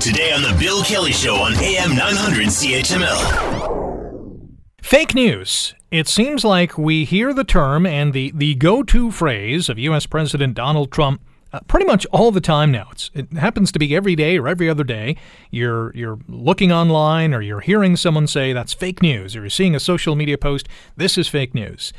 Today on The Bill Kelly Show on AM 900 CHML. Fake news. It seems like we hear the term and the, the go to phrase of U.S. President Donald Trump uh, pretty much all the time now. It's, it happens to be every day or every other day. You're you're looking online or you're hearing someone say that's fake news, or you're seeing a social media post. This is fake news.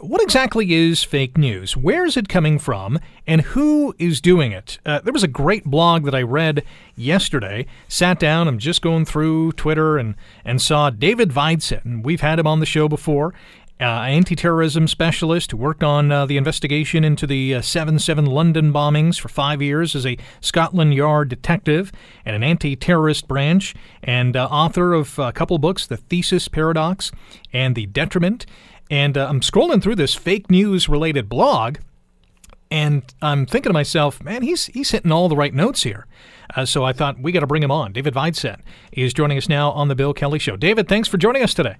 What exactly is fake news? Where is it coming from? And who is doing it? Uh, there was a great blog that I read yesterday. Sat down, I'm just going through Twitter and, and saw David Videcette, and we've had him on the show before. Uh, anti terrorism specialist who worked on uh, the investigation into the uh, 7 7 London bombings for five years as a Scotland Yard detective and an anti terrorist branch, and uh, author of a couple books, The Theseus Paradox and The Detriment. And uh, I'm scrolling through this fake news related blog, and I'm thinking to myself, man, he's he's hitting all the right notes here. Uh, so I thought we got to bring him on. David Videcette is joining us now on the Bill Kelly Show. David, thanks for joining us today.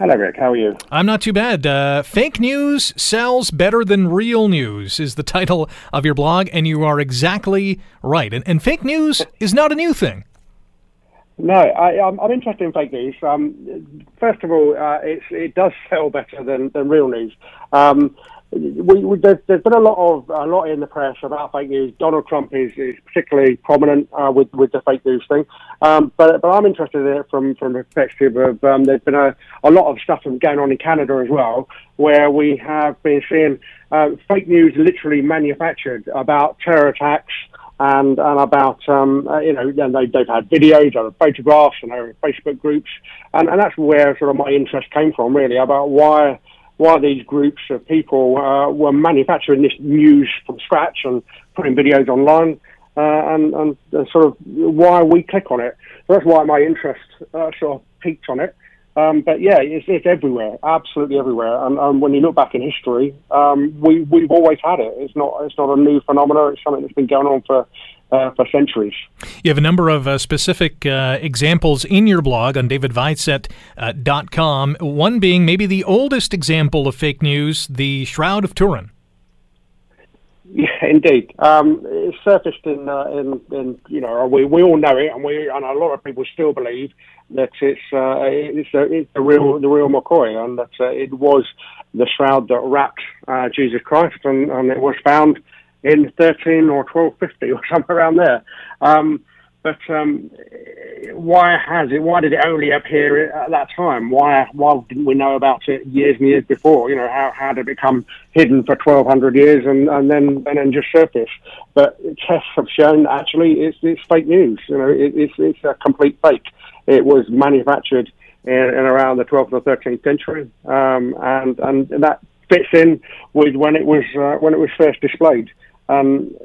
Hello, Rick. How are you? I'm not too bad. Uh, Fake news sells better than real news is the title of your blog, and you are exactly right. And, and fake news is not a new thing. No, I, am interested in fake news. Um, first of all, uh, it does sell better than, than real news. Um, we, we, there's, there's been a lot of a lot in the press about fake news. Donald Trump is, is particularly prominent uh, with with the fake news thing, um, but but I'm interested in it from from the perspective of um, there's been a, a lot of stuff going on in Canada as well, where we have been seeing uh, fake news literally manufactured about terror attacks and and about um, uh, you know they, they've had videos and photographs and Facebook groups and, and that's where sort of my interest came from really about why why these groups of people uh, were manufacturing this news from scratch and putting videos online uh, and, and, and sort of why we click on it. So that's why my interest uh, sort of peaked on it. Um, but yeah, it's, it's, everywhere, absolutely everywhere. And, and, when you look back in history, um, we, we've always had it. It's not, it's not a new phenomenon. It's something that's been going on for, uh, for centuries. You have a number of uh, specific uh, examples in your blog on davidvidecette.com, uh, one being maybe the oldest example of fake news, the Shroud of Turin. Yeah, indeed. Um, it surfaced in, uh, in, in, you know, we, we all know it, and we and a lot of people still believe that it's uh, it's, a, it's the real the real McCoy, and that uh, it was the shroud that wrapped uh, Jesus Christ, and, and it was found in 13 or 1250 or somewhere around there. Um, but um, why has it? Why did it only appear at that time? Why why didn't we know about it years and years before? You know, how, how did it become hidden for 1,200 years and, and then and then just surface? But tests have shown actually it's, it's fake news. You know, it, it's it's a complete fake. It was manufactured in, in around the 12th or 13th century, um, and and that fits in with when it was uh, when it was first displayed. Um,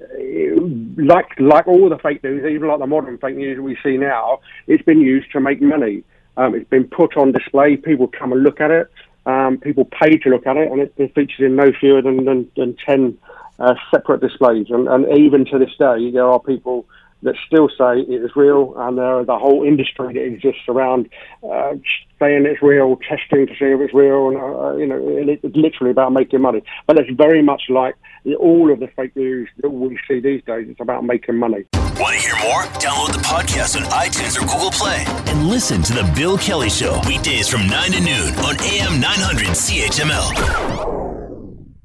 like like all the fake news, even like the modern fake news we see now, it's been used to make money. Um, it's been put on display. People come and look at it. Um, people pay to look at it, and it, it features in no fewer than, than, than 10 uh, separate displays. And, and, even to this day, there are people that still say it is real, and there are the whole industry that exists around uh, saying it's real, testing to see if it's real, and uh, you know, it's literally about making money. But it's very much like all of the fake news that we see these days. It's about making money. Want to hear more? Download the podcast on iTunes or Google Play and listen to the Bill Kelly Show weekdays from nine to noon on AM 900 CHML.